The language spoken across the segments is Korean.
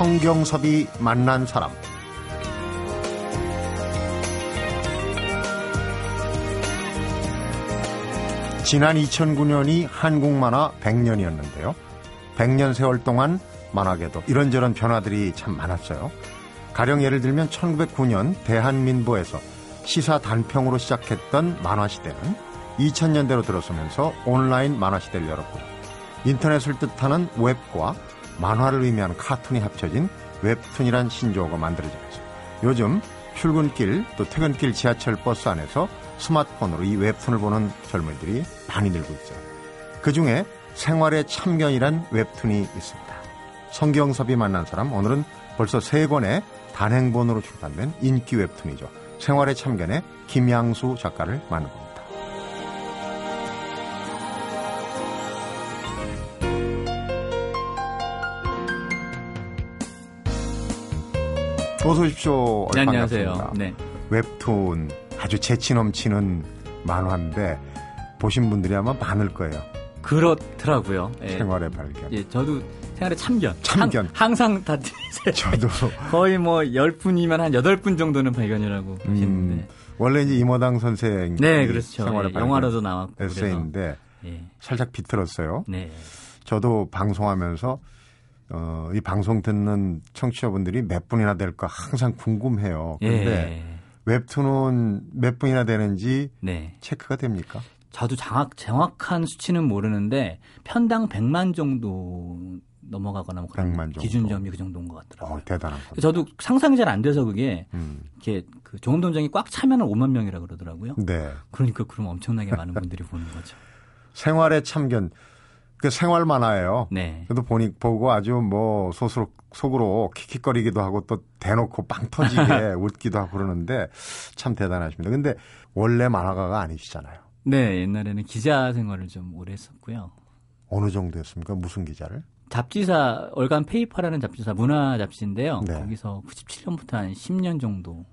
성경섭이 만난 사람 지난 2009년이 한국 만화 100년이었는데요. 100년 세월 동안 만화계도 이런저런 변화들이 참 많았어요. 가령 예를 들면 1909년 대한민보에서 시사 단평으로 시작했던 만화 시대는 2000년대로 들어서면서 온라인 만화 시대를 열었고 인터넷을 뜻하는 웹과 만화를 의미하는 카툰이 합쳐진 웹툰이란 신조어가 만들어지면서 요즘 출근길 또 퇴근길 지하철 버스 안에서 스마트폰으로 이 웹툰을 보는 젊은이들이 많이 늘고 있죠. 그 중에 생활의 참견이란 웹툰이 있습니다. 성경섭이 만난 사람 오늘은 벌써 세 권의 단행본으로 출간된 인기 웹툰이죠. 생활의 참견의 김양수 작가를 만나봅니다. 어서 오십시오. 네, 안녕하세요. 네. 웹툰 아주 재치 넘치는 만화인데 보신 분들이 아마 많을 거예요. 그렇더라고요. 예. 생활의 발견. 예, 저도 생활의 참견. 참견. 항, 상다 저도 거의 뭐 10분이면 한 8분 정도는 발견이라고 하시는데. 음, 원래 이제 이모당 선생 네, 그렇죠. 생활의 예, 발견 영화로도 나왔고 에세이인데 예. 살짝 비틀었어요. 네. 저도 방송하면서 어, 이 방송 듣는 청취자분들이 몇 분이나 될까 항상 궁금해요. 그런데 예. 웹툰은 몇 분이나 되는지 네. 체크가 됩니까? 저도 정확, 정확한 수치는 모르는데 편당 100만 정도 넘어가거나 뭐 그런 100만 정도. 기준점이 그 정도인 것 같더라고요. 어, 대단한 거. 저도 상상이 잘 안 돼서 그게 음. 이렇게 그 종합동장이 꽉 차면 5만 명이라 그러더라고요. 네. 그러니까 그럼 엄청나게 많은 분들이 보는 거죠. 생활의 참견. 그 생활 만화예요. 네. 그래도 보니 보고 아주 뭐 소스로 속으로 킥킥거리기도 하고 또 대놓고 빵 터지게 웃기도 하고 그러는데 참 대단하십니다. 근데 원래 만화가가 아니시잖아요. 네, 옛날에는 기자 생활을 좀 오래 했었고요. 어느 정도였습니까? 무슨 기자를? 잡지사 월간 페이퍼라는 잡지사 문화 잡지인데요. 네. 거기서 97년부터 한 10년 정도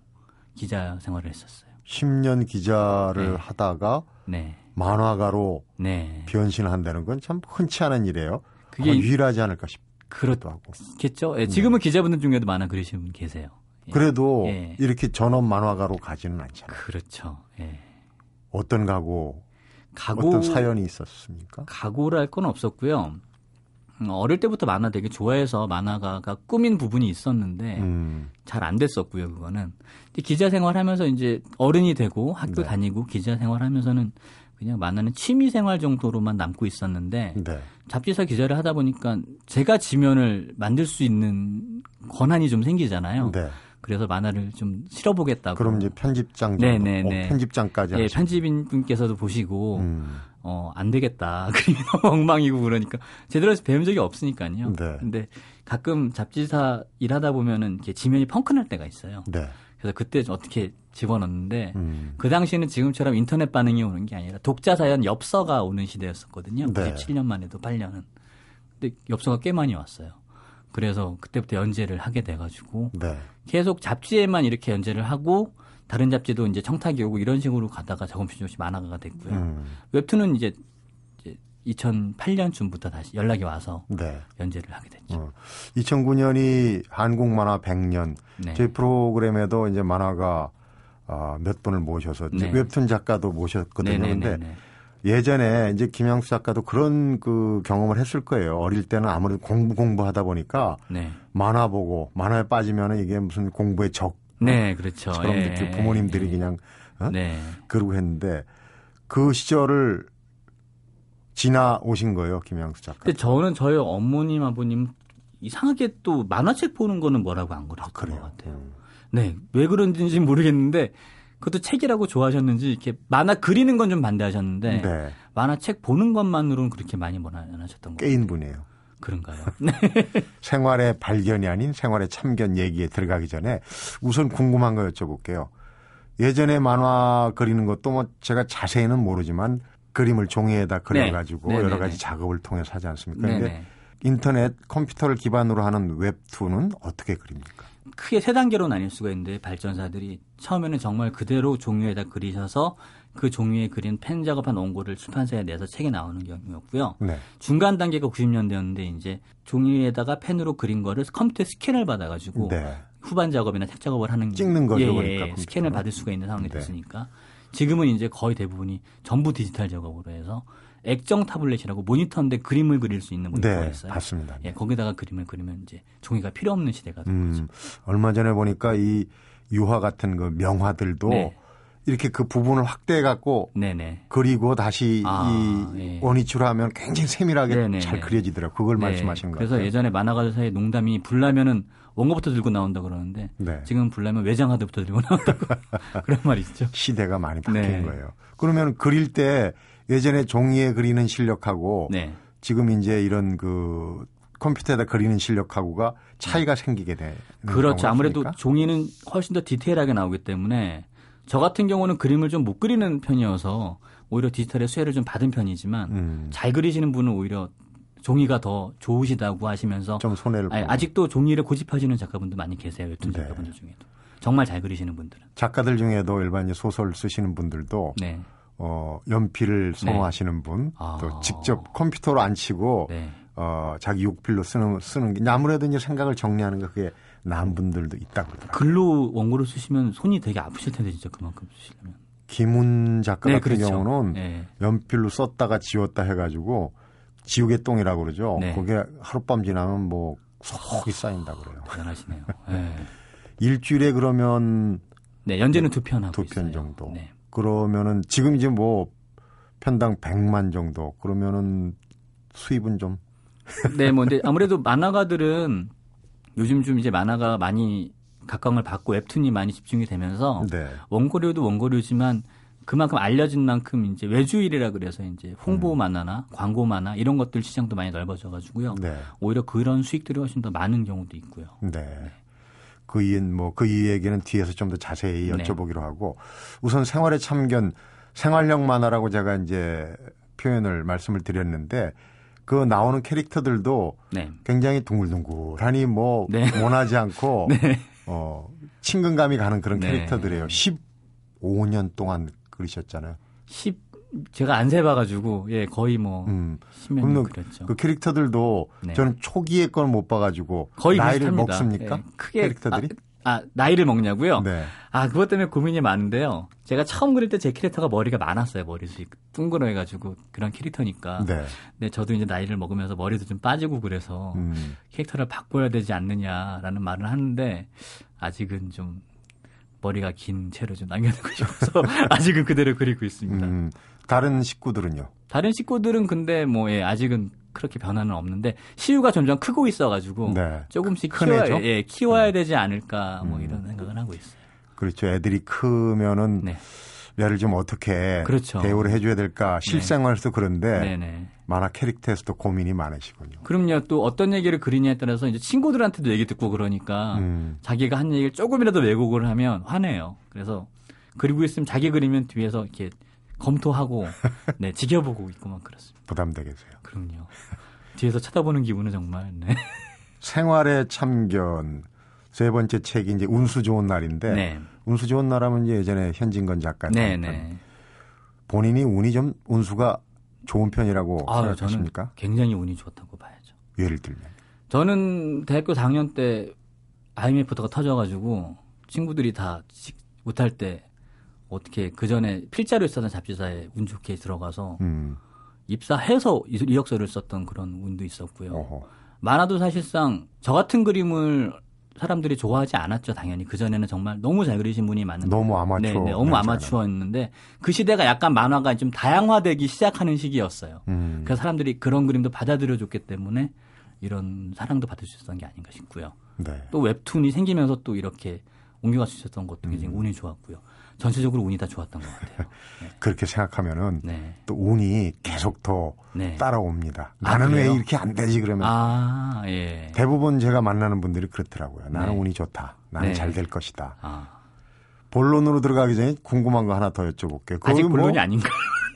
기자 생활을 했었어요. 10년 기자를 네. 하다가 네. 만화가로 네. 변신한다는 건 참 흔치 않은 일이에요. 그게 유일하지 않을까 싶기도 하고. 그렇겠죠. 예, 지금은 기자분들 중에도 많이 그러시는 분 계세요. 예. 그래도 예. 이렇게 전업 만화가로 가지는 않잖아요. 그렇죠. 예. 어떤 각오, 각오 어떤 사연이 있었습니까? 각오를 할건 없었고요. 음, 어릴 때부터 만화 되게 좋아해서 만화가가 꾸민 부분이 있었는데 음, 잘안 됐었고요, 그거는. 기자 생활하면서 이제 어른이 되고 학교 네. 다니고 기자 생활하면서는 그냥 만화는 취미 생활 정도로만 남고 있었는데 네. 잡지사 기자를 하다 보니까 제가 지면을 만들 수 있는 권한이 좀 생기잖아요. 네. 그래서 만화를 좀 실어보겠다고. 그럼 이제 편집장 정도, 네, 네, 네. 어, 편집장까지 예, 하시고. 편집인 분께서도 보시고 음, 어, 안 되겠다. 그림이 너무 엉망이고 그러니까 제대로 해서 배운 적이 없으니까요. 네. 근데 가끔 잡지사 일하다 보면은 이렇게 지면이 펑크날 때가 있어요. 네. 그래서 그때 좀 어떻게 집어넣는데 음, 그 당시에는 지금처럼 인터넷 반응이 오는 게 아니라 독자 사연 엽서가 오는 시대였었거든요. 네. 97년만 해도 8년은. 근데 엽서가 꽤 많이 왔어요. 그래서 그때부터 연재를 하게 돼가지고 네. 계속 잡지에만 이렇게 연재를 하고 다른 잡지도 이제 청탁이 오고 이런 식으로 가다가 조금씩 조금씩 만화가가 됐고요. 음, 웹툰은 이제 2008년쯤부터 다시 연락이 와서 네. 연재를 하게 됐죠. 어, 2009년이 한국 만화 100년. 네. 저희 프로그램에도 이제 만화가 아, 몇 분을 모셔서 네. 웹툰 작가도 모셨거든요. 근데 네네네. 예전에 이제 김양수 작가도 그런 그 경험을 했을 거예요. 어릴 때는 아무래도 공부 공부하다 보니까 네. 만화 보고 만화에 빠지면 이게 무슨 공부의 적처럼 네, 그렇죠. 예. 느끼고 부모님들이 예. 그냥 어? 네. 그러고 했는데 그 시절을 지나오신 거예요, 김양수 작가. 근데 저는 저희 어머님, 아버님 이상하게 또 만화책 보는 거는 뭐라고 안 그러셨던 그래요. 것 같아요. 음. 네. 왜 그런지 모르겠는데 그것도 책이라고 좋아하셨는지 이렇게 만화 그리는 건 좀 반대하셨는데 네. 만화책 보는 것만으로는 그렇게 많이 못 하셨던 것 같아요. 깨인 분이에요. 그런가요? 네. 생활의 발견이 아닌 생활의 참견 얘기에 들어가기 전에 우선 궁금한 거 여쭤볼게요. 예전에 만화 그리는 것도 뭐 제가 자세히는 모르지만 그림을 종이에다 그려가지고 네. 여러 네네네. 가지 작업을 통해서 하지 않습니까? 네네. 인터넷 컴퓨터를 기반으로 하는 웹툰은 어떻게 그립니까? 크게 세 단계로 나뉠 수가 있는데 발전사들이 처음에는 정말 그대로 종이에다 그리셔서 그 종이에 그린 펜 작업한 원고를 출판사에 내서 책에 나오는 경우였고요. 네. 중간 단계가 90년대였는데 이제 종이에다가 펜으로 그린 거를 컴퓨터에 스캔을 받아가지고 네. 후반 작업이나 책 작업을 하는 찍는 거죠, 예, 예, 그러니까 예. 스캔을 받을 수가 있는 상황이 네. 됐으니까 지금은 이제 거의 대부분이 전부 디지털 작업으로 해서 액정 타블렛이라고 모니터인데 그림을 그릴 수 있는 모니터가 네, 있어요. 봤습니다. 예, 거기다가 그림을 그리면 이제 종이가 필요 없는 시대가 된 거죠. 음, 얼마 전에 보니까 이 유화 같은 그 명화들도 네. 이렇게 그 부분을 확대해 갖고 네네. 그리고 다시 아, 이 예. 원위치로 하면 굉장히 세밀하게 네네. 잘 그려지더라고요. 그걸 네, 말씀하시는 거예요. 그래서 예전에 만화가사의 농담이 불나면은 원고부터 들고 나온다 그러는데 네. 지금 불나면 외장하드부터 들고 나온다고 그런 말이 있죠. 시대가 많이 바뀐 네. 거예요. 그러면 그릴 때 예전에 종이에 그리는 실력하고 네. 지금 이제 이런 그 컴퓨터에다 그리는 실력하고가 차이가 생기게 되는 그렇죠. 아무래도? 종이는 훨씬 더 디테일하게 나오기 때문에 저 같은 경우는 그림을 좀 못 그리는 편이어서 오히려 디지털의 수혜를 좀 받은 편이지만 음, 잘 그리시는 분은 오히려 종이가 더 좋으시다고 하시면서 좀 손해를 아니. 아직도 종이를 고집하시는 작가분들 많이 계세요. 웹툰 네. 작가분들 중에도. 정말 잘 그리시는 분들은. 작가들 중에도 일반 소설 쓰시는 분들도 네. 어, 연필을 선호하시는 분, 아. 또 직접 컴퓨터로 안 치고 네. 어, 자기 욕필로 쓰는 쓰는 게 아무래도 이제 생각을 정리하는 게 그게 나은 분들도 있다고 그러더라고요. 글로 원고를 쓰시면 손이 되게 아프실 텐데 진짜 그만큼 쓰시려면. 김훈 작가 네, 같은 그렇죠. 경우는 네. 연필로 썼다가 지웠다 해가지고 지우개 똥이라고 그러죠. 네. 그게 하룻밤 지나면 뭐 속이 쌓인다 그래요. 대단하시네요. 네. 일주일에 그러면 네, 연재는 두 편 하고 두편 있어요. 정도. 네. 그러면은 지금 이제 뭐 편당 100만 정도 그러면은 수입은 좀 네, 뭐 근데 아무래도 만화가들은 요즘 좀 이제 만화가 많이 각광을 받고 웹툰이 많이 집중이 되면서 네. 원고료도 원고료지만 그만큼 알려진 만큼 이제 외주일이라 그래서 이제 홍보 만화나 광고 만화 이런 것들 시장도 많이 넓어져 가지고요. 네. 오히려 그런 수익들이 훨씬 더 많은 경우도 있고요. 네. 그 이, 뭐, 그이 얘기는 뒤에서 좀 더 자세히 네. 여쭤보기로 하고 우선 생활의 참견, 생활형 만화라고 제가 이제 표현을 말씀을 드렸는데 그 나오는 캐릭터들도 네. 굉장히 둥글둥글하니 뭐 네. 모나지 않고 어, 친근감이 가는 그런 네. 캐릭터들이에요. 15년 동안 그리셨잖아요. 10 제가 안 세봐 가지고 예, 거의 뭐 음. 10년 그럼 그랬죠. 그 캐릭터들도 네. 저는 초기의 걸못 봐가지고 거의 나이를 비슷합니다. 먹습니까? 예, 크게 캐릭터들이? 아, 아, 나이를 먹냐고요? 네. 아, 그것 때문에 고민이 많은데요. 제가 처음 그릴 때 제 캐릭터가 머리가 많았어요. 머리숱이 둥그러해가지고 그런 캐릭터니까. 네. 근데 저도 이제 나이를 먹으면서 머리도 좀 빠지고 그래서 음. 캐릭터를 바꿔야 되지 않느냐라는 말을 하는데 아직은 좀 머리가 긴 채로 좀 남겨두고 싶어서 아직은 그대로 그리고 있습니다. 음. 다른 식구들은요? 다른 식구들은 근데 뭐 예, 아직은 그렇게 변화는 없는데 시우가 점점 크고 있어가지고 네. 조금씩 큰 키워야? 음. 예, 키워야 되지 않을까 뭐 이런 생각을 하고 있어요. 그렇죠. 애들이 크면은 네. 얘를 좀 어떻게 그렇죠. 대우를 해줘야 될까 실생활에서 그런데 네네. 만화 캐릭터에서도 고민이 많으시군요. 그럼요. 또 어떤 얘기를 그리냐에 따라서 이제 친구들한테도 얘기 듣고 그러니까 음. 자기가 한 얘기를 조금이라도 왜곡을 하면 화내요. 그래서 그리고 있으면 자기 그리면 뒤에서 이렇게 검토하고 네, 지켜보고 있고 만 그렇습니다. 부담되겠어요. 그럼요. 뒤에서 쳐다보는 기분은 정말 네. 생활의 참견 세 번째 책이 이제 운수 좋은 날인데 네. 운수 좋은 날 하면 이제 예전에 현진건 작가 네, 네. 본인이 운이 좀 운수가 좋은 편이라고 아, 생각하십니까? 굉장히 운이 좋다고 봐야죠. 예를 들면 저는 대학교 4학년 때 IMF가 터져가지고 친구들이 다 직- 못할 때 어떻게 그 전에 필자료 쓰던 잡지사에 운 좋게 들어가서 음. 입사해서 이- 이력서를 썼던 그런 운도 있었고요. 어허. 만화도 사실상 저 같은 그림을 사람들이 좋아하지 않았죠, 당연히. 그전에는 정말 너무 잘 그리신 분이 많은데. 너무 아마추어 네, 네, 너무 아마추어였는데 그 시대가 약간 만화가 좀 다양화되기 시작하는 시기였어요. 음. 그래서 사람들이 그런 그림도 받아들여줬기 때문에 이런 사랑도 받을 수 있었던 게 아닌가 싶고요. 네. 또 웹툰이 생기면서 또 이렇게 옮겨갈 수 있었던 것도 굉장히 음. 운이 좋았고요. 전체적으로 운이 다 좋았던 것 같아요. 그렇게 생각하면은 네. 또 운이 계속 더 네. 따라옵니다. 아, 나는 왜 그래요? 이렇게 안 되지 그러면 아, 예. 대부분 제가 만나는 분들이 그렇더라고요. 나는 네. 운이 좋다. 나는 네. 잘될 것이다. 아, 본론으로 들어가기 전에 궁금한 거 하나 더 여쭤볼게요. 아직 거기 본론이 뭐 아닌가?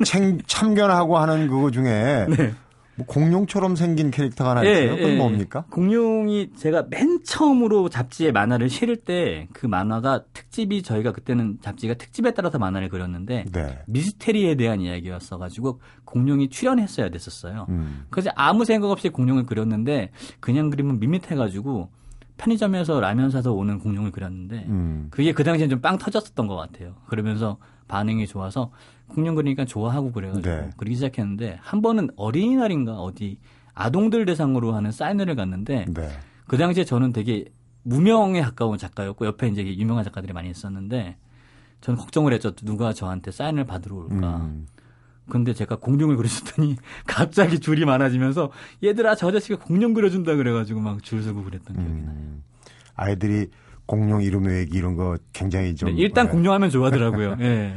참, 참견하고 하는 그거 중에 네. 뭐 공룡처럼 생긴 캐릭터가 하나 있어요. 그건 뭡니까? 공룡이 제가 맨 처음으로 잡지에 만화를 실을 때 그 만화가 특집이 저희가 그때는 잡지가 특집에 따라서 만화를 그렸는데 네. 미스테리에 대한 이야기였어 가지고 공룡이 출연했어야 됐었어요. 음. 그래서 아무 생각 없이 공룡을 그렸는데 그냥 그리면 밋밋해 가지고 편의점에서 라면 사서 오는 공룡을 그렸는데 음. 그게 그 당시엔 좀 빵 터졌었던 것 같아요. 그러면서 반응이 좋아서 공룡 그리니까 좋아하고 그래가지고 네. 그리기 시작했는데 한 번은 어린이날인가 어디 아동들 대상으로 하는 사인회를 갔는데 네. 그 당시에 저는 되게 무명에 가까운 작가였고 옆에 이제 유명한 작가들이 많이 있었는데 저는 걱정을 했죠. 누가 저한테 사인을 받으러 올까. 음. 근데 제가 공룡을 그려줬더니 갑자기 줄이 많아지면서 얘들아 저 자식이 공룡 그려준다 그래가지고 막 줄 서고 그랬던 기억이 나요. 음. 아이들이 공룡 이름 외기 이런 거 굉장히 좀 네, 일단 네. 공룡하면 좋아하더라고요. 예.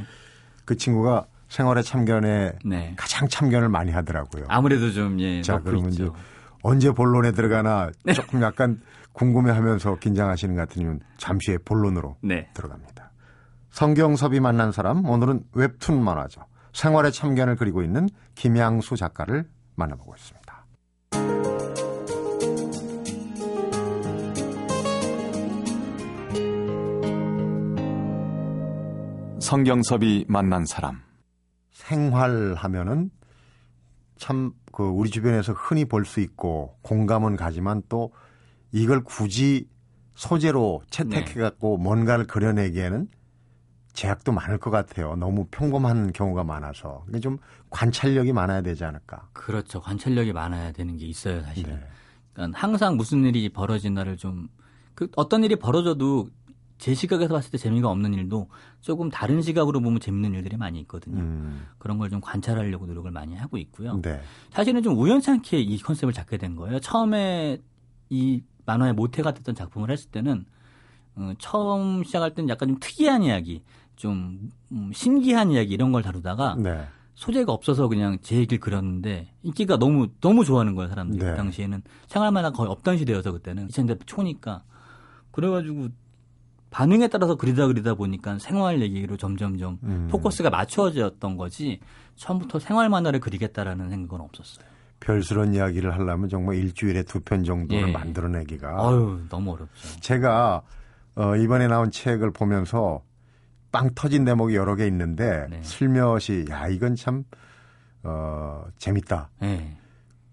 그 친구가 생활의 참견에 네. 가장 참견을 많이 하더라고요. 아무래도 좀 예. 자, 그러면 있죠. 이제 언제 본론에 들어가나 조금 약간 궁금해하면서 긴장하시는 것 같으면 잠시 후에 본론으로 네. 들어갑니다. 성경섭이 만난 사람 오늘은 웹툰 만화죠. 생활의 참견을 그리고 있는 김양수 작가를 만나보고 있습니다. 성경섭이 만난 사람. 생활하면은 참 그 우리 주변에서 흔히 볼 수 있고 공감은 가지만 또 이걸 굳이 소재로 채택해 갖고 뭔가를 그려내기에는 제약도 많을 것 같아요. 너무 평범한 경우가 많아서. 근데 좀 관찰력이 많아야 되지 않을까. 그렇죠. 관찰력이 많아야 되는 게 있어요, 사실은. 네. 그러니까 항상 무슨 일이 벌어진다를 좀, 그 어떤 일이 벌어져도 제 시각에서 봤을 때 재미가 없는 일도 조금 다른 시각으로 보면 재밌는 일들이 많이 있거든요. 음, 그런 걸 좀 관찰하려고 노력을 많이 하고 있고요. 네. 사실은 좀 우연찮게 이 컨셉을 잡게 된 거예요. 처음에 이 만화의 모태가 됐던 작품을 했을 때는 어, 처음 시작할 때는 약간 좀 특이한 이야기, 좀 음, 신기한 이야기 이런 걸 다루다가 네. 소재가 없어서 그냥 제 얘기를 그렸는데 인기가 너무 너무 좋아하는 거예요 사람들이 네. 그 당시에는 생활만화 거의 없던 시대여서 그때는 2000년대 초니까 그래가지고 반응에 따라서 그리다 그리다 보니까 생활 얘기로 점점점 음. 포커스가 맞춰졌던 거지 처음부터 생활 만화를 그리겠다라는 생각은 없었어요. 별스러운 이야기를 하려면 정말 일주일에 두 편 정도를 예. 만들어내기가. 아유 너무 어렵죠. 제가 어, 이번에 나온 책을 보면서 빵 터진 대목이 여러 개 있는데 네. 슬며시 야 이건 참 어, 재밌다. 네,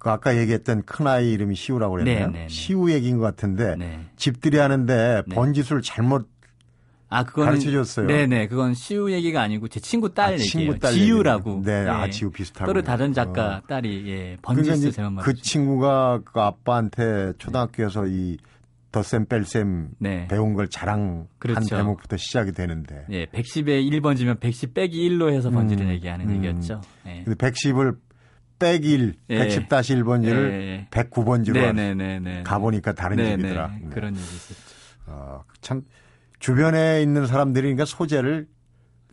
그 아까 얘기했던 큰 아이 이름이 시우라고 그랬나요? 네, 네, 네. 시우 얘기인 것 같은데 네. 집들이 하는데 네. 번짓을 잘못 아 그거는 가르쳐줬어요. 네네 그건 시우 얘기가 아니고 제 친구 딸 아, 얘기예요. 친구 딸 지우라고. 네, 아, 지우 비슷하군요. 또 다른 작가 어. 딸이 예 그러니까 번지스 이제 제만 그 친구가 그 아빠한테 초등학교에서 이 덧셈 뺄셈 네. 배운 걸 자랑한 그렇죠. 대목부터 시작이 되는데 예, 110에 1번지면 110 빼기 1로 해서 번지를 음, 얘기하는 음. 얘기였죠. 예. 근데 110을 빼기 1, 예. 110-1번지를 예. 109번지로 네네네네. 가보니까 다른 네네. 얘기더라. 네. 그런 얘기 있었죠. 어, 참 주변에 있는 사람들이 그러니까 소재를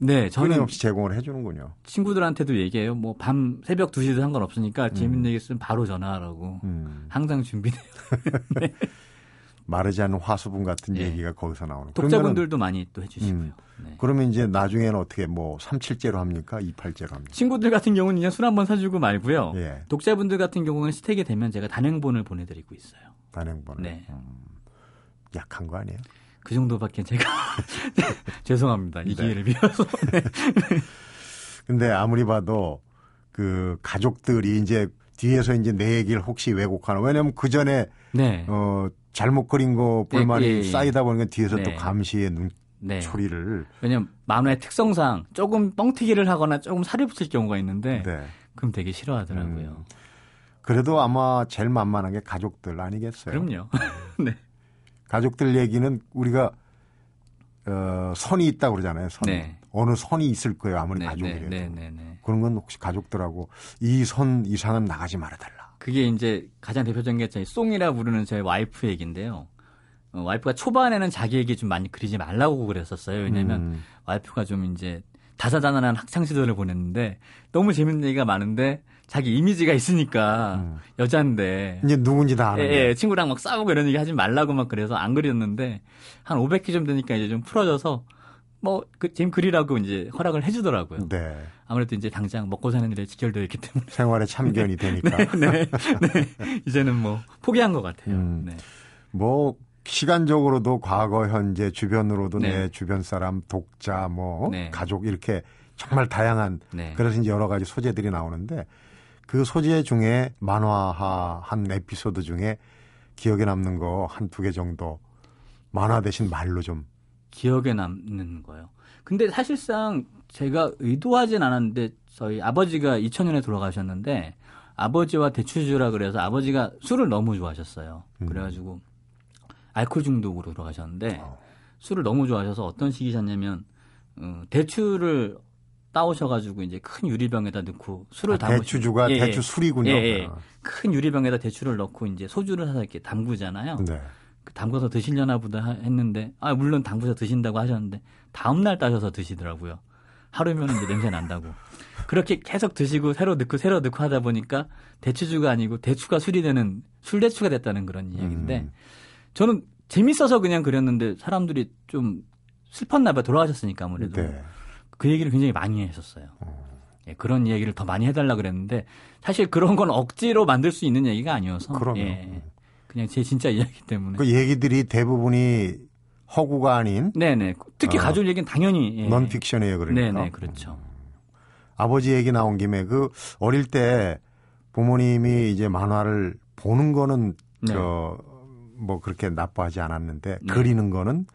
네, 저는 끊임없이 제공을 해주는군요. 친구들한테도 얘기해요. 뭐 밤 새벽 2시도 상관없으니까 재밌는 얘기 있으면 바로 전화하라고. 음, 항상 준비돼요. 마르지 않는 화수분 같은 예. 얘기가 거기서 나오는. 독자분들도 많이 또 해주시고요. 네. 그러면 이제 나중에는 어떻게 뭐 37제로 합니까? 28제로 합니까? 친구들 같은 경우는 그냥 술 한번 사주고 말고요. 예. 독자분들 같은 경우는 스택이 되면 제가 단행본을 보내드리고 있어요. 단행본을. 네. 음, 약한 거 아니에요? 그 정도밖에 제가 죄송합니다. 이 네. 기회를 빌어서. 근데 아무리 봐도 그 가족들이 이제 뒤에서 이제 내 얘기를 혹시 왜곡하나. 왜냐면 그 전에 네. 어 잘못 그린 거 불만이 예, 예. 쌓이다 보니까 뒤에서 네. 또 감시의 눈 네. 초리를 왜냐면 만화의 특성상 조금 뻥튀기를 하거나 조금 살을 붙일 경우가 있는데 네. 그럼 되게 싫어하더라고요. 음. 그래도 아마 제일 만만한 게 가족들 아니겠어요? 그럼요. 네. 가족들 얘기는 우리가 어, 선이 있다고 그러잖아요. 선. 네. 어느 선이 있을 거예요. 아무리 네, 가족이라도. 네, 네, 네. 그런 건 혹시 가족들하고 이 선 이상은 나가지 말아달라. 그게 이제 가장 대표적인 게 저희 송이라 부르는 저희 와이프 얘기인데요. 어, 와이프가 초반에는 자기 얘기 좀 많이 그리지 말라고 그랬었어요. 왜냐면 음. 와이프가 좀 이제 다사다난한 학창 시절을 보냈는데 너무 재밌는 얘기가 많은데 자기 이미지가 있으니까 음. 여자인데 이제 누군지 다 아는 예. 예, 친구랑 막 싸우고 이런 얘기 하지 말라고 막 그래서 안 그렸는데 한 500개 좀 되니까 이제 좀 풀어져서 뭐그 재임 그리라고 이제 허락을 해주더라고요. 네. 아무래도 이제 당장 먹고 사는 일에 직결되어 있기 때문에 생활에 참견이 되니까. 네, 네. 이제는 뭐 포기한 것 같아요. 음. 네. 뭐 시간적으로도 과거, 현재, 주변으로도 네. 내 주변 사람, 독자, 뭐 네. 가족 이렇게 정말 다양한 네. 그래서 이제 여러 가지 소재들이 나오는데 그 소재 중에 만화한 에피소드 중에 기억에 남는 거 한 두 개 정도 만화 대신 말로 좀 기억에 남는 거예요. 근데 사실상 제가 의도하진 않았는데 저희 아버지가 2000년에 돌아가셨는데 아버지와 대추주라 그래서 아버지가 술을 너무 좋아하셨어요. 음. 그래가지고 알코올 중독으로 돌아가셨는데 어. 술을 너무 좋아하셔서 어떤 시기셨냐면 어, 대추를 따오셔가지고 이제 큰 유리병에다 넣고 술을 아, 담으 대추주가 예, 예. 대추 술이군요. 예, 예. 아, 큰 유리병에다 대추를 넣고 이제 소주를 사서 이렇게 담그잖아요. 네. 그 담궈서 드시려나 보다 하- 했는데 아 물론 담궈서 드신다고 하셨는데 다음 날 따셔서 드시더라고요. 하루면 이제 냄새 난다고. 그렇게 계속 드시고 새로 넣고 새로 넣고 하다 보니까 대추주가 아니고 대추가 술이 되는 술대추가 됐다는 그런 이야기인데 음. 저는 재밌어서 그냥 그렸는데 사람들이 좀 슬펐나 봐요. 돌아가셨으니까 아무래도. 네. 그 얘기를 굉장히 많이 했었어요. 예, 그런 얘기를 더 많이 해달라 그랬는데 사실 그런 건 억지로 만들 수 있는 얘기가 아니어서 그럼요. 예, 그냥 제 진짜 이야기 때문에. 그 얘기들이 대부분이 허구가 아닌 네네. 특히 어. 가족 얘기는 당연히 예. 넌픽션이에요, 그러니까. 네네 그렇죠. 아버지 얘기 나온 김에 그 어릴 때 부모님이 이제 만화를 보는 거는 네. 저뭐 그렇게 나빠하지 않았는데 네. 그리는 거는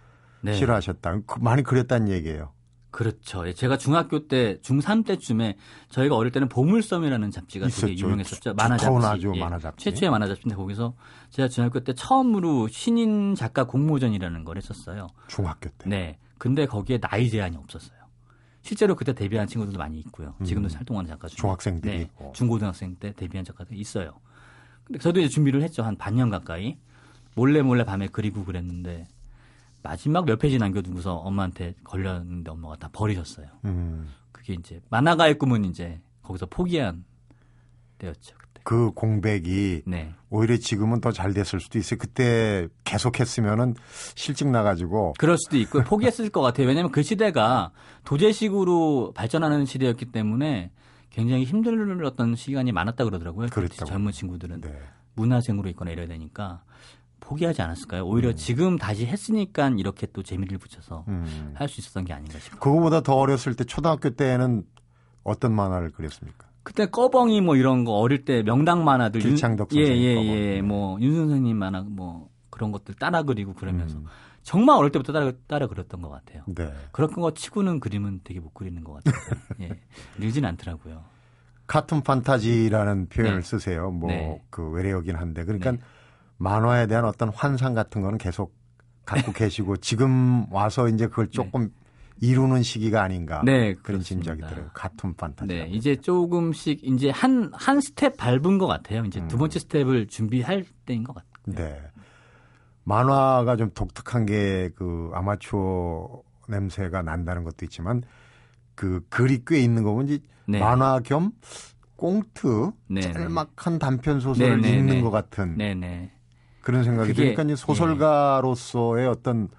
네. 싫어하셨다. 그 많이 그렸다는 얘기예요. 그렇죠. 예, 제가 중학교 때 중3 때쯤에 저희가 어릴 때는 보물섬이라는 잡지가 되게 있었죠. 유명했었죠. 만화 잡지. 예, 만화 잡지. 최초의 만화 잡지인데 거기서 제가 중학교 때 처음으로 신인 작가 공모전이라는 걸 했었어요. 중학교 때. 네. 근데 거기에 나이 제한이 없었어요. 실제로 그때 데뷔한 친구들도 많이 있고요. 지금도 음. 활동하는 작가 중에. 중학생들이 네. 있고. 중고등학생 때 데뷔한 작가들 있어요. 근데 저도 이제 준비를 했죠. 한 반년 가까이. 몰래 몰래 밤에 그리고 그랬는데 마지막 몇 페이지 남겨두고서 엄마한테 걸렸는데 엄마가 다 버리셨어요. 음. 그게 이제 만화가의 꿈은 이제 거기서 포기한 때였죠. 그때. 그 공백이 네. 오히려 지금은 더 잘 됐을 수도 있어요. 그때 계속했으면은 실직 나가지고 그럴 수도 있고 포기했을 것 같아요. 왜냐하면 그 시대가 도제식으로 발전하는 시대였기 때문에 굉장히 힘들었던 시간이 많았다 그러더라고요. 그랬다고. 젊은 친구들은 네. 문화생으로 있거나 이래야 되니까 포기하지 않았을까요? 오히려 지금 다시 했으니까 이렇게 또 재미를 붙여서 음. 할수 있었던 게 아닌가 싶어요. 그거보다 더 어렸을 때 초등학교 때는 어떤 만화를 그렸습니까? 그때 꺼벙이 뭐 이런 거 어릴 때 명당 만화들 윤- 길창덕 예, 선생님 예, 꺼벙. 예. 뭐윤 선생님 만화 뭐 그런 것들 따라 그리고 그러면서 음. 정말 어릴 때부터 따라 따라 그렸던 것 같아요. 네. 그런 거 치고는 그림은 되게 못 그리는 것 같아요. 예. 늘진 않더라고요. 카툰 판타지라는 표현을 네. 쓰세요. 뭐 네. 그 외래어긴 한데 그러니까 네. 만화에 대한 어떤 환상 같은 거는 계속 갖고 계시고 지금 와서 이제 그걸 조금 이루는 시기가 아닌가 네, 그런. 짐작이 들어요. 카툰 판타지. 네, 이제 조금씩 이제 한 한 스텝 밟은 것 같아요. 이제 두 번째 스텝을 준비할 때인 것 같아요. 네. 만화가 좀 독특한 게 그 아마추어 냄새가 난다는 것도 있지만 그 글이 꽤 있는 거 보면 이제 네. 만화 겸 꽁트 네, 네. 짤막한 단편 소설을 네, 네, 읽는 네. 것 같은 네, 네. 그런 생각이 드니까 이제 소설가로서의 어떤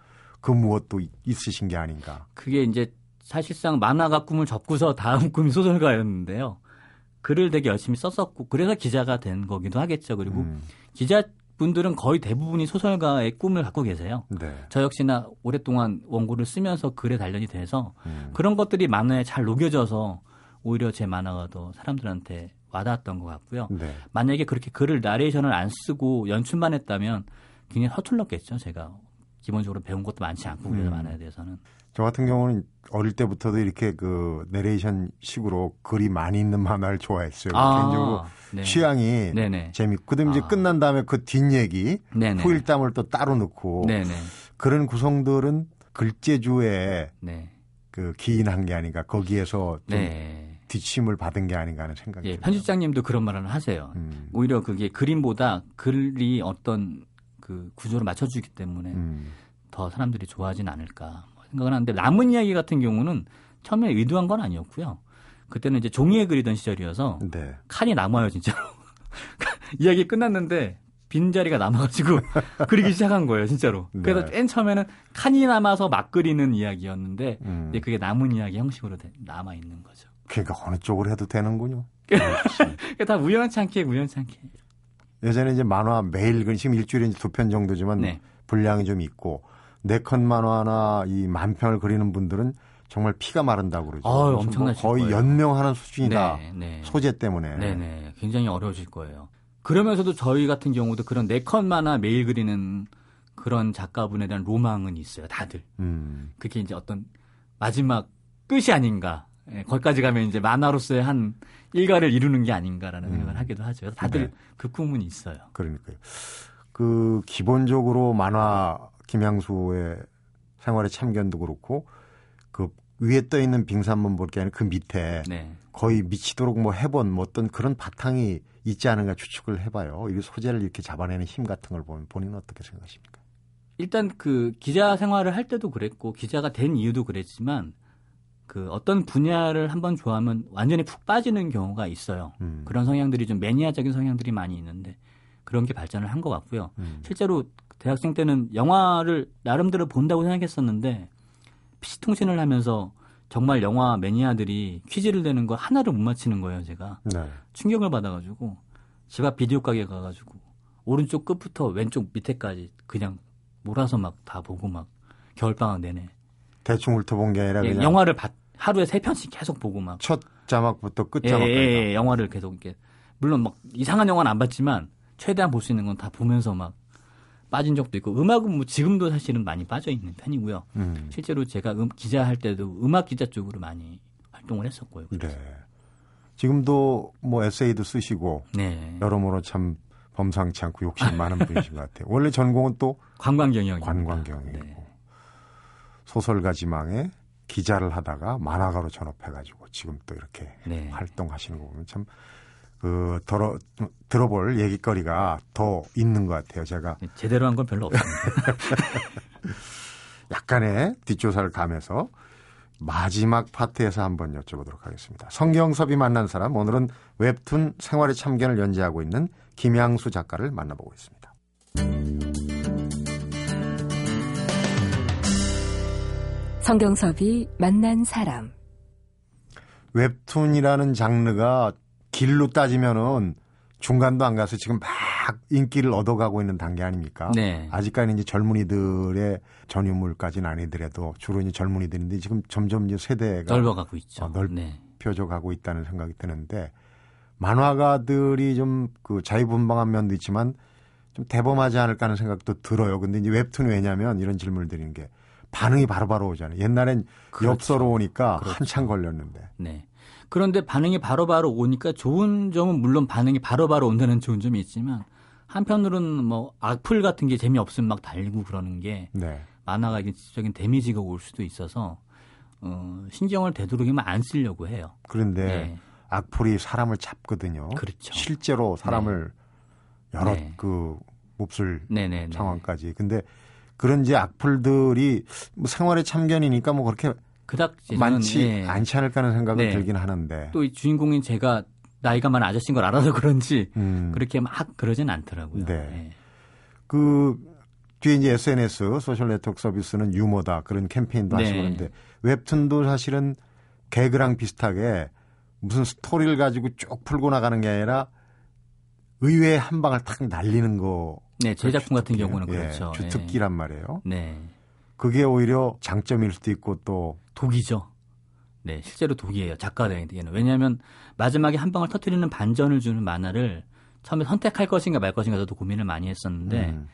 그 무엇도 있- 있으신 게 아닌가. 그게 이제 사실상 만화가 꿈을 접고서 다음 꿈이 소설가였는데요. 글을 되게 열심히 썼었고 그래서 기자가 된 거기도 하겠죠. 그리고 음, 기자분들은 거의 대부분이 소설가의 꿈을 갖고 계세요. 네. 저 역시나 오랫동안 원고를 쓰면서 글에 단련이 돼서 음. 그런 것들이 만화에 잘 녹여져서 오히려 제 만화가 더 사람들한테 와닿았던 것 같고요. 네. 만약에 그렇게 글을 나레이션을 안 쓰고 연출만 했다면 굉장히 서툴렀겠죠. 제가 기본적으로 배운 것도 많지 않고 그래서 음. 만화에 대해서는. 저 같은 경우는 어릴 때부터도 이렇게 그 내레이션 식으로 글이 많이 있는 만화를 좋아했어요. 개인적으로 네. 취향이 네네. 재밌고 그다음에 이제 아. 끝난 다음에 그 뒷얘기 네네. 후일담을 또 따로 넣고 네네. 그런 구성들은 글재주에 네. 그 기인한 게 아닌가 거기에서 좀 네. 뒷심을 받은 게 아닌가 하는 생각이 예, 들어요. 편집장님도 그런 말을 하세요. 음, 오히려 그게 그림보다 글이 어떤 그 구조를 맞춰주기 때문에 음, 더 사람들이 좋아하진 않을까 뭐 생각을 하는데 남은 이야기 같은 경우는 처음에 의도한 건 아니었고요. 그때는 이제 종이에 그리던 시절이어서 네. 칸이 남아요 진짜로. 이야기 끝났는데 빈자리가 남아가지고 그리기 시작한 거예요 진짜로. 그래서 네. 맨 처음에는 칸이 남아서 막 그리는 이야기였는데 음. 이제 그게 남은 이야기 형식으로 돼- 남아 있는 거죠. 그러니까 어느 쪽으로 해도 되는군요. 그러니까 다 우연치 않게. 예전에 이제 만화 매일 그 지금 일주일에 두 편 정도지만 네. 분량이 좀 있고 네컷 만화나 이 만편을 그리는 분들은 정말 피가 마른다고 그러죠. 아유, 엄청나실 거의 거예요. 연명하는 수준이다. 네, 네. 소재 때문에. 네 네. 굉장히 어려워질 거예요. 그러면서도 저희 같은 경우도 그런 네컷 만화 매일 그리는 그런 작가분에 대한 로망은 있어요. 다들. 음. 그게 이제 어떤 마지막 끝이 아닌가. 예, 거기까지 가면 이제 만화로서의 한 일가를 이루는 게 아닌가라는 생각을 하기도 하죠. 다들 네. 그 꿈은 있어요. 그러니까요. 그 기본적으로 만화 김양수의 생활의 참견도 그렇고 그 위에 떠 있는 빙산문 볼게 아니라 그 밑에 네. 거의 미치도록 뭐 해본 뭐 어떤 그런 바탕이 있지 않은가 추측을 해봐요. 이 소재를 이렇게 잡아내는 힘 같은 걸 보면 본인은 어떻게 생각하십니까? 일단 그 기자 생활을 할 때도 그랬고 기자가 된 이유도 그랬지만 그 어떤 분야를 한번 좋아하면 완전히 푹 빠지는 경우가 있어요. 음. 그런 성향들이 좀 매니아적인 성향들이 많이 있는데 그런 게 발전을 한 것 같고요. 음. 실제로 대학생 때는 영화를 나름대로 본다고 생각했었는데 PC통신을 하면서 정말 영화 매니아들이 퀴즈를 내는 거 하나를 못 맞히는 거예요, 제가. 네. 충격을 받아가지고 집 앞 비디오 가게 가가지고 오른쪽 끝부터 왼쪽 밑에까지 그냥 몰아서 막 다 보고 막 겨울방학 내내 대충 훑어본 게 아니라 예, 그냥 영화를 바- 하루에 세 편씩 계속 보고 막 첫 자막부터 끝 예, 자막까지. 예, 예, 영화를 계속 이렇게 물론 막 이상한 영화는 안 봤지만 최대한 볼 수 있는 건 다 보면서 막 빠진 적도 있고 음악은 뭐 지금도 사실은 많이 빠져 있는 편이고요. 음. 실제로 제가 음, 기자 할 때도 음악 기자 쪽으로 많이 활동을 했었고요. 네. 지금도 뭐 에세이도 쓰시고 네. 여러모로 참 범상치 않고 욕심 많은 분이신 것 같아요. 원래 전공은 또 관광 경영입니다. 관광경이고 네. 소설가 지망에 기자를 하다가 만화가로 전업해가지고 지금 또 이렇게 네. 활동하시는 거 보면 참 그 들어 들어볼 얘기거리가 더 있는 것 같아요. 제가 제대로 한 건 별로 없습니다. 약간의 뒷조사를 가면서 마지막 파트에서 한번 여쭤보도록 하겠습니다. 성경섭이 만난 사람 오늘은 웹툰 생활의 참견을 연재하고 있는 김양수 작가를 만나보고 있습니다. 성경섭이 만난 사람. 웹툰이라는 장르가 길로 따지면은 중간도 안 가서 지금 막 인기를 얻어가고 있는 단계 아닙니까? 네. 아직까지는 이제 젊은이들의 전유물까지는 아니더라도 주로 이제 젊은이들인데 지금 점점 이제 세대가 넓어가고 있죠. 어, 넓- 네. 펴져가고 있다는 생각이 드는데 만화가들이 좀 그 자유분방한 면도 있지만 좀 대범하지 않을까 하는 생각도 들어요. 근데 이제 웹툰 왜냐면 이런 질문을 드리는 게 반응이 바로 바로 오잖아요. 옛날엔 그렇죠. 엽서로 오니까 그렇죠. 한참 걸렸는데. 네. 그런데 반응이 바로바로 오니까 좋은 점은 물론 반응이 바로 바로 온다는 좋은 점이 있지만 한편으로는 뭐 악플 같은 게 재미없으면 막 달리고 그러는 게 네. 만화가 일적인 데미지가 올 수도 있어서 어, 신경을 되도록이면 안 쓰려고 해요. 그런데 네. 악플이 사람을 잡거든요. 그렇죠. 실제로 사람을 여러 네. 그 몹쓸 네네. 상황까지. 근데 그런 이제 악플들이 뭐 생활의 참견이니까 뭐 그렇게 그닥 많지 예, 않지 않을까 하는 생각은 네. 들긴 하는데. 또 이 주인공인 제가 나이가 많은 아저씨인 걸 알아서 그런지 음, 그렇게 막 그러진 않더라고요. 네. 예. 그 뒤에 이제 SNS 소셜 네트워크 서비스는 유머다 그런 캠페인도 하시고 네. 그러는데 웹툰도 사실은 개그랑 비슷하게 무슨 스토리를 가지고 쭉 풀고 나가는 게 아니라 의외의 한 방을 탁 날리는 거. 네, 제 작품 같은. 경우는 예, 그렇죠. 예. 주특기란 말이에요. 네. 그게 오히려 장점일 수도 있고 또 독이죠. 네, 실제로 독이에요. 작가들에게는. 왜냐하면 마지막에 한 방을 터트리는 반전을 주는 만화를 처음에 선택할 것인가 말 것인가 저도 고민을 많이 했었는데 음,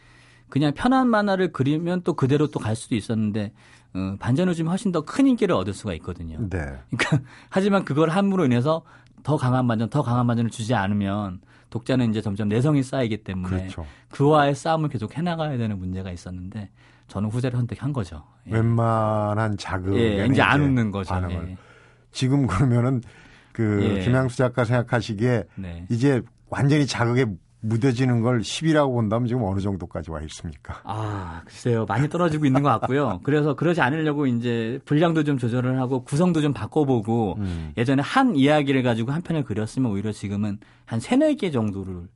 그냥 편한 만화를 그리면 또 그대로 또 갈 수도 있었는데 어, 반전을 주면 훨씬 더 큰 인기를 얻을 수가 있거든요. 네. 그러니까 하지만 그걸 함으로 인해서 더 강한 반전, 더 강한 반전을 주지 않으면 독자는 이제 점점 내성이 쌓이기 때문에 그렇죠. 그와의 싸움을 계속 해나가야 되는 문제가 있었는데 저는 후자를 선택한 거죠. 예. 웬만한 자극에 예, 이제 안 웃는 거죠. 반응을. 예. 지금 그러면은 그 예. 김양수 작가 생각하시기에 네. 이제 완전히 자극에 무뎌지는 걸 10이라고 본다면 지금 어느 정도까지 와 있습니까? 아, 글쎄요. 많이 떨어지고 있는 것 같고요. 그래서 그러지 않으려고 이제 분량도 좀 조절을 하고 구성도 좀 바꿔보고 음. 예전에 한 이야기를 가지고 한 편을 그렸으면 오히려 지금은 한 세네 개 정도를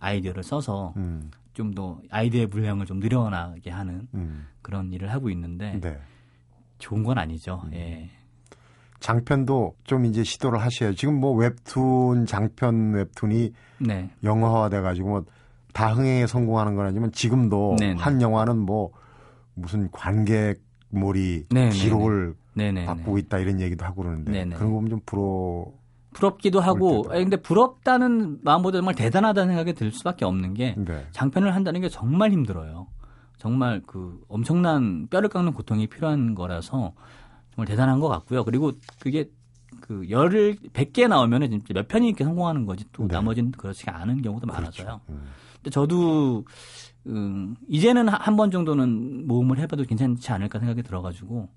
아이디어를 써서 음, 좀더 아이디어의 물량을 좀 늘어나게 하는 음. 그런 일을 하고 있는데 네. 좋은 건 아니죠. 예. 장편도 좀 이제 시도를 하셔요. 지금 뭐 웹툰 장편 웹툰이 네. 영화화 돼 가지고 뭐 다흥행에 성공하는 건 아니지만 지금도 네네. 한 영화는 뭐 무슨 관객몰이 네네네. 기록을 네네. 바꾸고 있다 이런 얘기도 하고 그러는데 네네. 그런 거 보면 좀 부러. 부럽기도 하고. 아니, 근데 부럽다는 마음보다 정말 대단하다는 생각이 들 수밖에 없는 게 네. 장편을 한다는 게 정말 힘들어요. 정말 그 엄청난 뼈를 깎는 고통이 필요한 거라서 정말 대단한 것 같고요. 그리고 그게 그 열을 100개 나오면은 진짜 몇 편이 이렇게 성공하는 거지 또 네. 나머지는 그렇지가 않은 경우도 많아서요. 음. 근데 저도 음, 이제는 한 번 정도는 모험을 해봐도 괜찮지 않을까 생각이 들어가지고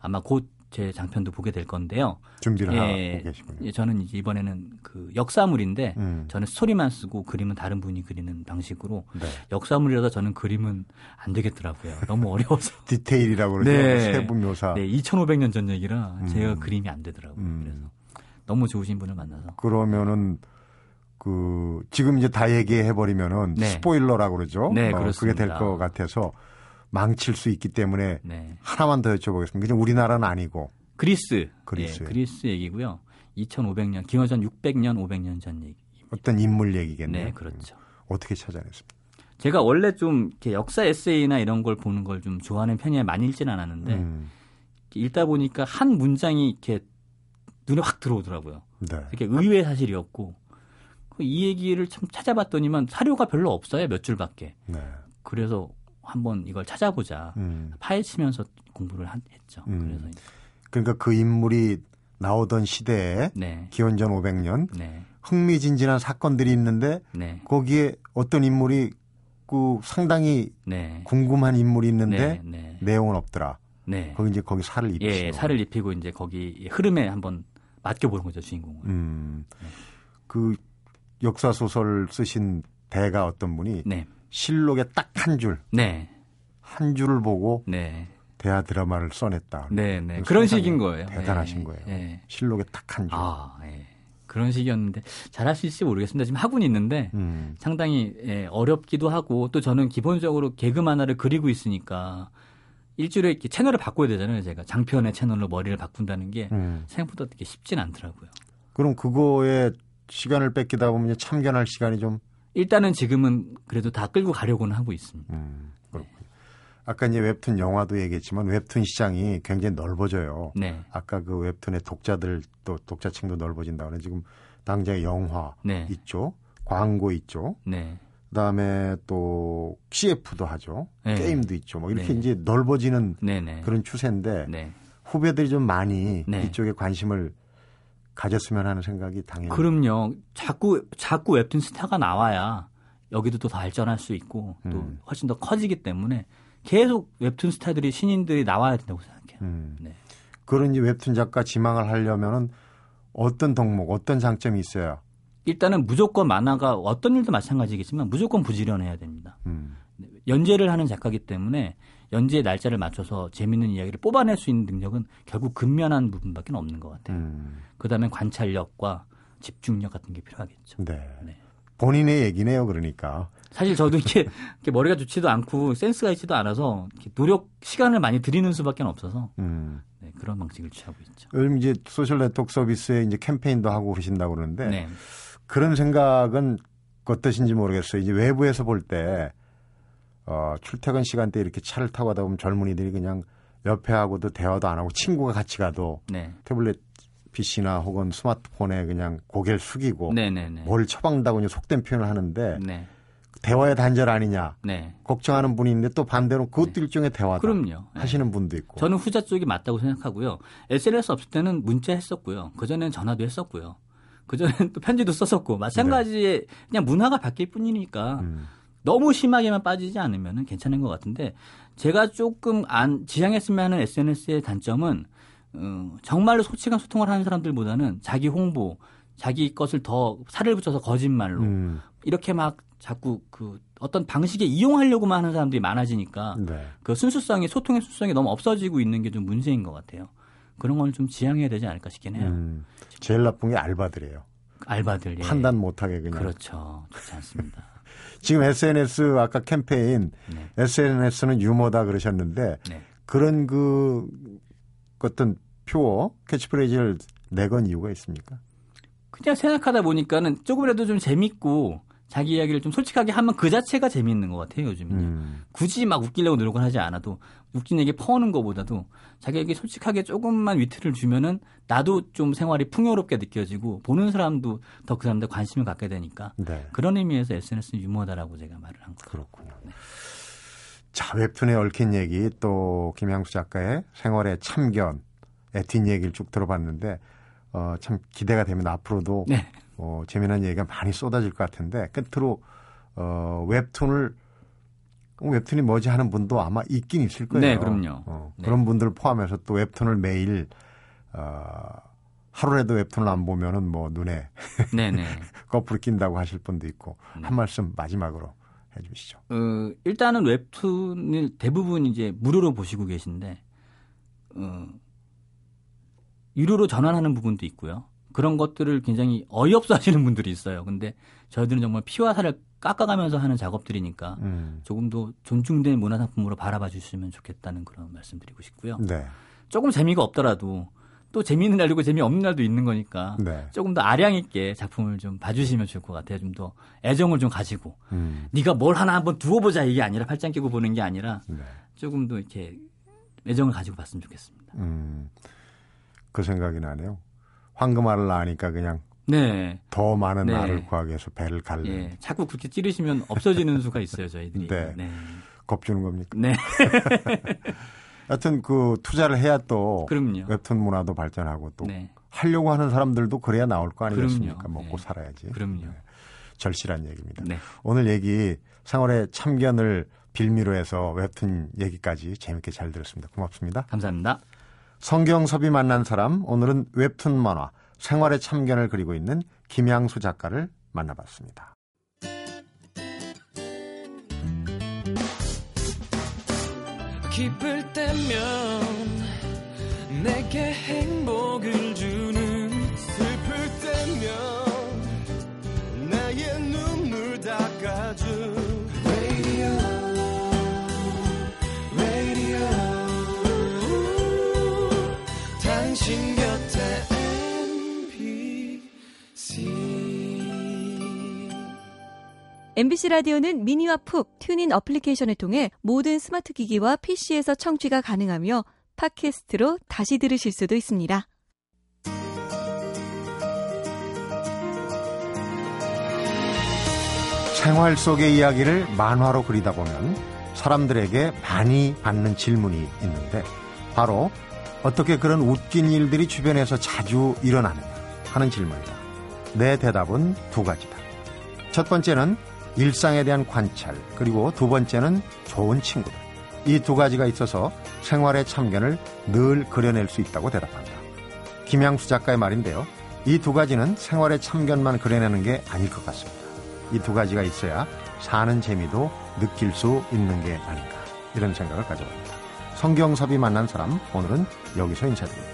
아마 곧 제 장편도 보게 될 건데요. 준비를 예, 하고 계시군요. 예, 저는 이제 이번에는 그 역사물인데 음. 저는 스토리만 쓰고 그림은 다른 분이 그리는 방식으로 네. 역사물이라서 저는 그림은 안 되겠더라고요. 너무 어려워서. 디테일이라고 그러죠. 네. 세부 묘사. 네, 2,500년 전 얘기라 음. 제가 그림이 안 되더라고요. 음. 그래서 너무 좋으신 분을 만나서. 그러면은 그 지금 이제 다 얘기해 버리면은 네. 스포일러라고 그러죠. 네, 어, 그게 그렇습니다. 될것 같아서 망칠 수 있기 때문에 네. 하나만 더 여쭤보겠습니다. 그냥 우리나라는 아니고 그리스. 그리스요. 예, 그리스 얘기고요. 2,500년, 기원전 600년, 500년 전 얘기. 어떤 인물 얘기겠네요. 네, 그렇죠. 어떻게 찾아냈습니까? 제가 원래 좀 이렇게 역사 에세이나 이런 걸 보는 걸 좀 좋아하는 편이야 많이 읽지는 않았는데 음, 읽다 보니까 한 문장이 이렇게 눈에 확 들어오더라고요. 네. 이렇게 의외의 사실이었고 그이 얘기를 참 찾아봤더니만 사료가 별로 없어요 몇 줄밖에. 네. 그래서 한번 이걸 찾아보자 음, 파헤치면서 공부를 한- 했죠. 음. 그래서 이제- 그러니까 그 인물이 나오던 시대에 네, 기원전 500년 네, 흥미진진한 사건들이 있는데 네, 거기에 어떤 인물이 그 상당히 네, 궁금한 인물이 있는데 네, 네, 내용은 없더라. 네. 거기 이제 거기 살을 입히시고. 예, 살을 입히고 이제 거기 흐름에 한번 맡겨보는 거죠 주인공을. 음. 네. 그 역사 소설 쓰신 대가 어떤 분이 네, 실록에 딱 한 줄, 네, 한 줄을 보고 네, 대하 드라마를 써냈다. 네, 네. 그래서 그런 식인 거예요. 대단하신 예, 거예요. 예. 실록에 딱 한 줄. 아, 예. 그런 식이었는데 잘할 수 있을지 모르겠습니다. 지금 하고는 있는데 음. 상당히 예, 어렵기도 하고 또 저는 기본적으로 개그 만화를 그리고 있으니까 일주일에 이렇게 채널을 바꿔야 되잖아요. 제가 장편의 채널로 머리를 바꾼다는 게 음. 생각보다 되게 쉽진 않더라고요. 그럼 그거에 시간을 뺏기다 보면 참견할 시간이 좀 일단은 지금은 그래도 다 끌고 가려고는 하고 있습니다. 음, 그렇군요. 아까 이제 웹툰 영화도 얘기했지만 웹툰 시장이 굉장히 넓어져요. 네, 아까 그 웹툰의 독자들 또 독자층도 넓어진다 그러는 지금 당장 영화 네, 있죠. 광고 있죠. 네, 그다음에 또 CF도 하죠. 네. 게임도 있죠. 뭐 이렇게 네. 이제 넓어지는 네, 네, 그런 추세인데 네. 후배들이 좀 많이 네. 이쪽에 관심을 가졌으면 하는 생각이 당연히 그럼요. 자꾸 자꾸 웹툰 스타가 나와야 여기도 또더 발전할 수 있고 또 음. 훨씬 더 커지기 때문에 계속 웹툰 스타들이 신인들이 나와야 된다고 생각해요. 음. 네. 그런 이제 웹툰 작가 지망을 하려면은 어떤 덕목, 어떤 장점이 있어야 일단은 무조건 만화가 어떤 일도 마찬가지겠지만 무조건 부지런해야 됩니다. 음. 연재를 하는 작가이기 때문에 연재 날짜를 맞춰서 재밌는 이야기를 뽑아낼 수 있는 능력은 결국 근면한 부분밖에 없는 것 같아요. 음. 그다음에 관찰력과 집중력 같은 게 필요하겠죠. 네. 네. 본인의 얘기네요, 그러니까. 사실 저도 이렇게, 이렇게 머리가 좋지도 않고 센스가 있지도 않아서 노력 시간을 많이 들이는 수밖에 없어서 음. 네, 그런 방식을 취하고 있죠. 요즘 이제 소셜 네트워크 서비스에 이제 캠페인도 하고 그러신다고 그러는데 네, 그런 생각은 어떠신지 모르겠어요. 이제 외부에서 볼 때 어, 출퇴근 시간대 이렇게 차를 타고 가다 보면 젊은이들이 그냥 옆에 하고도 대화도 안 하고 친구가 같이 가도 네, 태블릿 PC나 혹은 스마트폰에 그냥 고개를 숙이고 네, 네, 네, 뭘 처박는다고 속된 표현을 하는데 네, 대화의 단절 아니냐 네. 걱정하는 분이 있는데 또 반대로 그것도 일종의 대화다 그럼요. 네. 하시는 분도 있고 저는 후자 쪽이 맞다고 생각하고요. SNS 없을 때는 문자 했었고요. 그 전에는 전화도 했었고요. 그 전에는 또 편지도 썼었고 마찬가지의 그냥 문화가 바뀔 뿐이니까 음, 너무 심하게만 빠지지 않으면 괜찮은 것 같은데 제가 조금 안 지향했으면 하는 SNS의 단점은 어, 정말로 솔직한 소통을 하는 사람들보다는 자기 홍보, 자기 것을 더 살을 붙여서 거짓말로 음, 이렇게 막 자꾸 그 어떤 방식에 이용하려고만 하는 사람들이 많아지니까 네. 그 순수성이 소통의 순수성이 너무 없어지고 있는 게 좀 문제인 것 같아요. 그런 걸좀 지향해야 되지 않을까 싶긴 해요. 음, 제일 나쁜 게 알바들이에요. 알바들 예. 판단 못하게 그냥. 그렇죠. 좋지 않습니다. 지금 SNS 아까 캠페인 네. SNS는 유머다 그러셨는데 네. 그런 그 어떤 표어 캐치프레이즈를 내건 이유가 있습니까? 그냥 생각하다 보니까는 조금이라도 좀 재밌고 자기 이야기를 좀 솔직하게 하면 그 자체가 재미있는 것 같아요 요즘은요. 음. 굳이 막 웃기려고 노력을 하지 않아도 얘기 퍼오는 것보다도 자기에게 솔직하게 조금만 위트를 주면은 나도 좀 생활이 풍요롭게 느껴지고 보는 사람도 더 그 사람들 관심을 갖게 되니까 네. 그런 의미에서 SNS는 유머다라고 제가 말을 한 거예요. 그렇군요. 자, 웹툰에 얽힌 얘기 또 김양수 작가의 생활의 참견의 뒷얘기를 쭉 들어봤는데 어, 참 기대가 되면 앞으로도 네. 어, 재미난 얘기가 많이 쏟아질 것 같은데 끝으로 어, 웹툰을 어, 웹툰이 뭐지 하는 분도 아마 있긴 있을 거예요. 네, 그럼요. 어, 네. 그런 분들 포함해서 또 웹툰을 매일 어, 하루라도 웹툰을 안 보면은 뭐 눈에 네네. 거꾸로 낀다고 하실 분도 있고 네. 한 말씀 마지막으로 해주시죠. 어, 일단은 웹툰을 대부분 이제 무료로 보시고 계신데, 어, 유료로 전환하는 부분도 있고요. 그런 것들을 굉장히 어이없어 하시는 분들이 있어요. 근데 저희들은 정말 피와 살을 깎아가면서 하는 작업들이니까 음. 조금 더 존중된 문화상품으로 바라봐 주시면 좋겠다는 그런 말씀 드리고 싶고요. 네, 조금 재미가 없더라도 또 재미있는 날도 있고 재미없는 날도 있는 거니까 네. 조금 더 아량 있게 작품을 좀 봐주시면 좋을 것 같아요. 좀 더 애정을 좀 가지고 음. 네가 뭘 하나 한번 두어보자 이게 아니라 팔짱 끼고 보는 게 아니라 네. 조금 더 이렇게 애정을 가지고 봤으면 좋겠습니다. 음, 그 생각이 나네요. 황금알을 낳으니까 그냥 네, 더 많은 네. 알을 구하기 위해서 배를 갈래 예, 자꾸 그렇게 찌르시면 없어지는 수가 있어요 저희들이. 네. 네, 겁주는 겁니까? 네, 하여튼 그 투자를 해야 또 그럼요. 웹툰 문화도 발전하고 또 네, 하려고 하는 사람들도 그래야 나올 거 아니겠습니까? 그럼요. 먹고 네. 살아야지. 그럼요. 네. 절실한 얘기입니다. 네, 오늘 얘기 생활의 참견을 빌미로 해서 웹툰 얘기까지 재밌게 잘 들었습니다. 고맙습니다. 감사합니다. 성경섭이 만난 사람 오늘은 웹툰 만화 생활의 참견을 그리고 있는 김양수 작가를 만나봤습니다. 기쁠 때면 내게 행복 MBC 라디오는 미니와 푹 TuneIn 어플리케이션을 통해 모든 스마트 기기와 PC에서 청취가 가능하며 팟캐스트로 다시 들으실 수도 있습니다. 생활 속의 이야기를 만화로 그리다 보면 사람들에게 많이 받는 질문이 있는데 바로 어떻게 그런 웃긴 일들이 주변에서 자주 일어나느냐 하는 질문이다. 내 대답은 두 가지다. 첫 번째는 일상에 대한 관찰, 그리고 두 번째는 좋은 친구들. 이 두 가지가 있어서 생활의 참견을 늘 그려낼 수 있다고 대답한다. 김양수 작가의 말인데요. 이 두 가지는 생활의 참견만 그려내는 게 아닐 것 같습니다. 이 두 가지가 있어야 사는 재미도 느낄 수 있는 게 아닌가 이런 생각을 가져봅니다. 성경섭이 만난 사람 오늘은 여기서 인사드립니다.